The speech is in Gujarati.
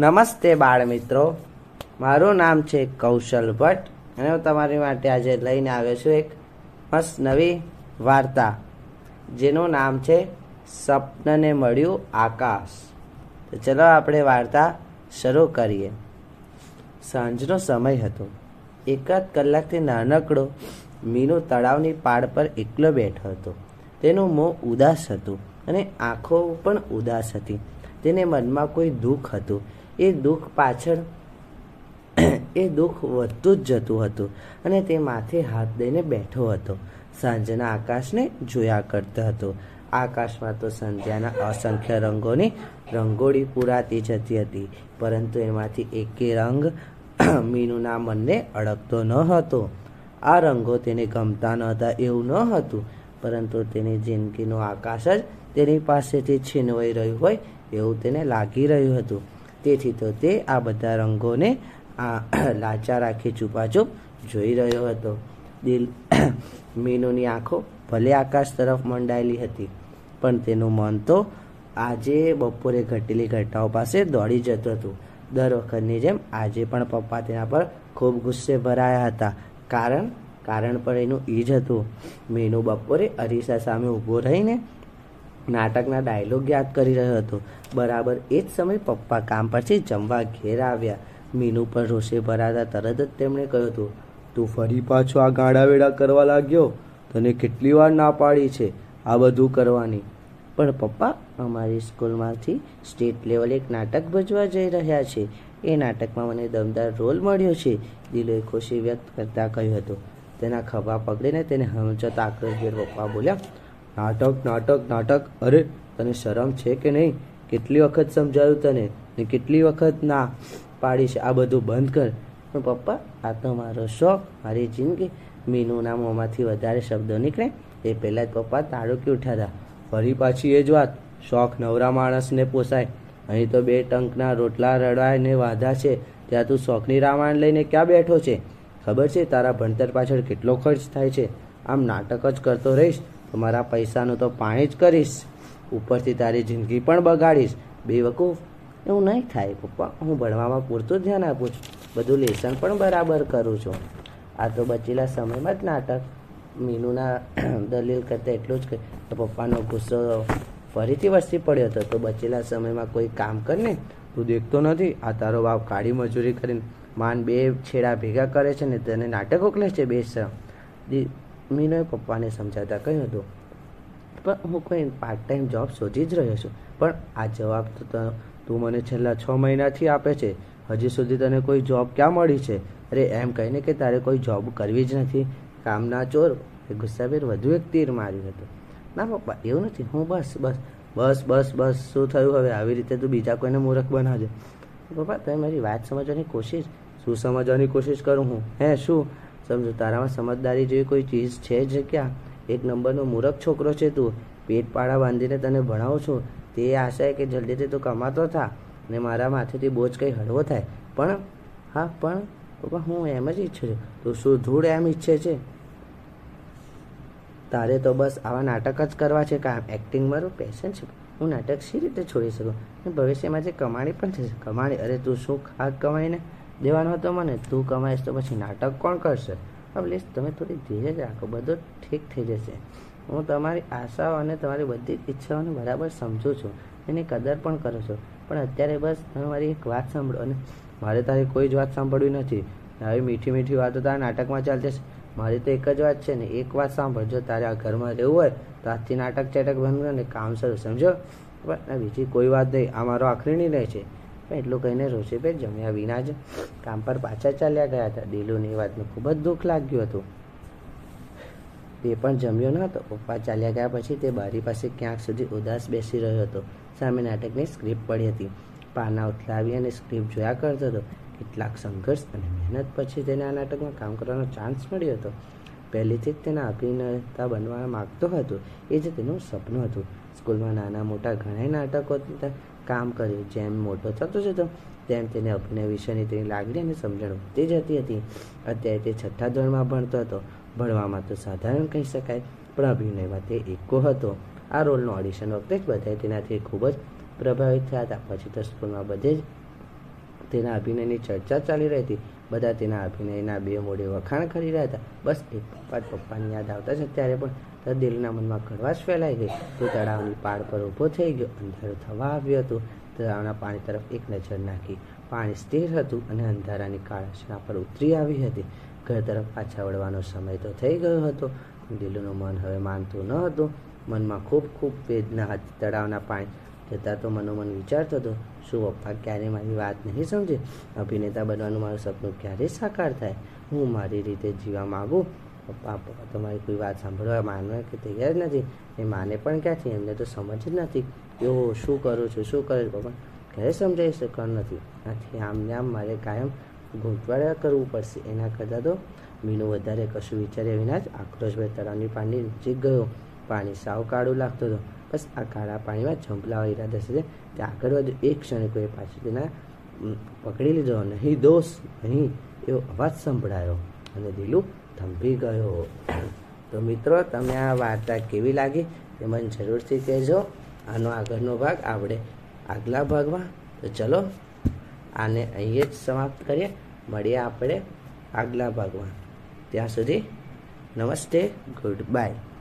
નમસ્તે બાળ મિત્રો મારું નામ છે કૌશલ ભટ્ટ અને હું તમારી માટે આજે લઈને આવ્યો છું એક મસ્ત નવી વાર્તા, જેનું નામ છે સપનને મળ્યું આકાશ. તો ચલો આપણે વાર્તા શરૂ કરીએ. સાંજનો સમય હતો. એકાદ કલાકથી નાનકડો મીનુ તળાવની પાડ પર એકલો બેઠો હતો. તેનું મોં ઉદાસ હતું અને આંખો પણ ઉદાસ હતી. તેને મનમાં કોઈ દુઃખ હતું. એ દુઃખ પાછળ, એ દુઃખ વધતું જ જતું હતું અને તે માથે હાથ દઈને બેઠો હતો. સાંજના આકાશને જોયા કરતો હતો. આકાશમાં તો સંધ્યાના અસંખ્ય રંગોની રંગોળી પૂરાતી જતી હતી, પરંતુ એમાંથી એકે રંગ મીનુના મનને અડકતો ન હતો. આ રંગો તેને ગમતા ન હતા એવું ન હતું, પરંતુ તેની જિંદગીનો આકાશ જ તેની પાસેથી છીનવાઈ રહ્યું હોય એવું તેને લાગી રહ્યું હતું. તેથી તો તે આ બધા રંગોને આ લાચા રાખી છુપાછુપ જોઈ રહ્યો હતો. દિલ મીનુની આંખો ભલે આકાશ તરફ મંડાયેલી હતી, પણ તેનું મન તો આજે બપોરે ઘટેલી ઘટનાઓ પાસે દોડી જતું હતું. દર વખતની જેમ આજે પણ પપ્પા તેના પર ખૂબ ગુસ્સે ભરાયા હતા. કારણ કારણ પણ એનું એ જ હતું. મીનુ બપોરે અરીસા સામે ઊભો રહીને નાટકના ડાયલોગ યાદ કરી રહ્યો હતો. બરાબર એ જ સમયે પપ્પા કામ પરથી જમવા ઘેર આવ્યા. મીનુ પર રોષે ભરાતા તરત જ તેમણે કહ્યું હતું, તું ફરી પાછો આ ગાડાવેડા કરવા લાગ્યો? તને કેટલી વાર ના પાડી છે આ બધું કરવાની? પણ પપ્પા, અમારી સ્કૂલમાંથી સ્ટેટ લેવલે એક નાટક ભજવા જઈ રહ્યા છે. એ નાટકમાં મને દમદાર રોલ મળ્યો છે, દિલોએ ખુશી વ્યક્ત કરતા કહ્યું હતું. તેના ખભા પકડીને તેને હમચત આક્રોશભેર પપ્પા બોલ્યા નાટક નાટક નાટક. અરે, તને શરમ છે કે નહીં? કેટલી વખત સમજાયું તને ને કેટલી વખત ના? પાડીશ, આ બધું બંધ કર. પણ પપ્પા, આ તો મારો શોખ, મારી જિંદગી. મીનુના મોંમાંથી વધારે શબ્દો નીકળે. એ પહેલાં જ પપ્પા તાળુકી ઉઠ્યા હતા ફરી પાછી એ જ વાત. શોખ નવરા માણસને પોસાય. અહીં તો બે ટંકના રોટલા રડાય ને વાધા છે. ત્યાં તું શોખની રામાયણ લઈને ક્યાં બેઠો છે? ખબર છે તારા ભણતર પાછળ કેટલો ખર્ચ થાય છે? આમ નાટક જ કરતો રહીશ. તો મારા પૈસાનું તો પાણી જ કરીશ. ઉપરથી તારી જિંદગી પણ બગાડીશ. બેવકૂફ, એવું નહીં થાય. પપ્પા, હું ભણવામાં પૂરતું ધ્યાન આપું છું. બધું લેસન પણ બરાબર કરું છું. આ તો બચેલા સમયમાં જ નાટક. મીનુના દલીલ કરતાં એટલું જ કે પપ્પાનો ગુસ્સો ફરીથી વસ્તી પડ્યો હતો. તો બચેલા સમયમાં કોઈ કામ કર ને તું દેખતો નથી. આ તારો બાપ કાળી મજૂરી કરીને. માન બે છેડા ભેગા કરે છે ને તને નાટક ઓકલે છે બે મીનુએ પપ્પાને સમજાવતા કહ્યું હતું, પણ હું કોઈ પાર્ટ ટાઈમ જોબ શોધી જ રહ્યો છું. પણ આ જવાબ તો તું મને છેલ્લા છ મહિનાથી આપે છે. હજી સુધી તને કોઈ જોબ ક્યાં મળી છે? અરે, એમ કહીને કે તારે કોઈ જોબ કરવી જ નથી. કામના ચોર. એ ગુસ્સાભેર વધુ એક તીર માર્યું હતું. ના, પપ્પા, એવું નથી. હું બસ બસ બસ બસ બસ, શું થયું હવે? આવી રીતે તું બીજા કોઈને મૂર્ખ બનાવજે. પપ્પા તમે મારી વાત સમજવાની કોશિશ, શું સમજવાની કોશિશ કરું હું? હે, શું? સમજો, તારામાં સમજદારી જેવી કોઈ ચીજ છે જ ક્યાં? એક નંબરનો મૂરખ છોકરો છે તું. પેટ પાડા બાંધીને તને ભણાવું છું. તે આશા કે જલ્દીથી તું કમાતો થા ને મારા માથેથી બોજ કંઈ હળવો થાય. પણ, હા, પણ પપ્પા હું એમ જ ઈચ્છું છું. તું શું ધૂળ એમ ઈચ્છે છે? તારે તો બસ આવા નાટક જ કરવા છે કામ. એક્ટિંગ મારું પેશન છે. હું નાટક સી રીતે છોડી શકું? ભવિષ્યમાં જે કમાણી પણ થશે. કમાણી, અરે તું શું ખાક કમાઈને? દેવાનો હતો મને, તું કમાઈશ તો પછી નાટક કોણ કરશે? પ્લીઝ તમે થોડી ધીરજ રાખો, બધું ઠીક થઈ જશે. હું તમારી આશાઓ અને તમારી બધી જ ઈચ્છાઓને બરાબર સમજું છું, એની કદર પણ કરું છું. પણ અત્યારે બસ તમે મારી એક વાત સાંભળો અને મારે તારી કોઈ જ વાત સાંભળવી નથી. આવી મીઠી મીઠી વાતો તારા નાટકમાં ચાલતી છે મારી તો એક જ વાત છે ને, એક વાત સાંભળ. જો તારે આ ઘરમાં રહેવું હોય, તો આજથી નાટક ચાટક બંધ કર કામ શરૂ, સમજો? પણ બીજી કોઈ વાત નહીં. આ મારો આખરી નિર્ણય છે. એટલું કહીને રોશીભાઈ જમ્યા વિના જ કામ પર પાછા ચાલ્યા ગયા હતા. દિલુની વાતનું ખૂબ જ દુઃખ લાગ્યું હતું. તે પણ જમ્યો ન હતો. પપ્પા ચાલ્યા ગયા પછી તે બારી પાસે ક્યાંક સુધી ઉદાસ બેસી રહ્યો હતો. સામે નાટકની સ્ક્રિપ્ટ પડી હતી. પાના ઉથલાવી અને સ્ક્રિપ્ટ જોયા કરતો હતો. કેટલાક સંઘર્ષ અને મહેનત પછી તેને આ નાટકમાં કામ કરવાનો ચાન્સ મળ્યો હતો. પહેલેથી જ તેના અભિનેતા બનવા માગતો હતો. એ જ તેનું સપનું હતું. સ્કૂલમાં નાના મોટા ઘણા નાટકો કામ કર્યું, જેમ મોટો થતો જતો, તેમ તેને અભિનય વિશેની તેની લાગણી અને સમજણ વધતી જતી હતી. અત્યારે તે છઠ્ઠા ધોરણમાં ભણતો હતો. ભણવામાં તો સાધારણ કહી શકાય, પણ અભિનયમાં તે એકો હતો. આ રોલનું ઓડિશન વખતે જ બધાએ તેનાથી ખૂબ જ પ્રભાવિત થયા હતા. પછી તો સ્કૂલમાં બધે જ તેના અભિનયની ચર્ચા ચાલી રહી હતી. બધા તેના અભિનયના બે મોઢે વખાણ કરી રહ્યા હતા. બસ એક પપ્પા જ પપ્પાની યાદ આવતા છે ત્યારે પણ દિલના મનમાં કડવાશ ફેલાઈ ગઈ. તો તળાવની પાળ પર ઊભો થઈ ગયો. અંધારું થવા આવ્યું હતું. તળાવના પાણી તરફ એક નજર નાખી. પાણી સ્થિર હતું અને અંધારાની કાળાશના પર ઉતરી આવી હતી. ઘર તરફ પાછા વળવાનો સમય તો થઈ ગયો હતો. દિલનું મન હવે માનતું ન હતું. મનમાં ખૂબ ખૂબ વેદના હતી. તળાવના પાણી જતાં તો મનોમન વિચારતો હતો, શું પપ્પા ક્યારે મારી વાત નહીં સમજે? અભિનેતા બનવાનું મારું સપનું ક્યારે સાકાર થાય? હું મારી રીતે જીવા માગું? પપ્પા પપ્પા, તમારી કોઈ વાત સાંભળવા માનવા કે તૈયાર નથી? એ માને પણ ક્યાંથી? એમને તો સમજ જ નથી. કે હું શું કરું છું? શું કરું પપ્પા? ક્યારે સમજાવી શકવા નથી. આથી આમ ને આમ મારે કાયમ ગૂંચવાડા કરવું પડશે. એના કરતાં તો મીનુ વધારે કશું વિચાર્યા વિના જ આક્રોશભાઈ તળાવની પાણી નજીક ગયો. પાણી સાવ કાળું લાગતું હતું. બસ આ કાળા પાણીમાં ઝંપલાવા ઈરાદા સાથે તે આગળ વધ્યો એક ક્ષણે કોઈ પાછી તેના પકડી લીધો નહીં, દોષ નહીં, એવો અવાજ સંભળાયો અને દિલું થંભી ગયો. તો મિત્રો, તમને આ વાર્તા કેવી લાગી તે મને જરૂરથી કહેજો. આનો આગળનો ભાગ આપણે આગલા ભાગમાં. તો ચલો, આને અહીંયા જ સમાપ્ત કરીએ. મળીએ આપણે આગલા ભાગમાં. ત્યાં સુધી નમસ્તે, ગુડ બાય.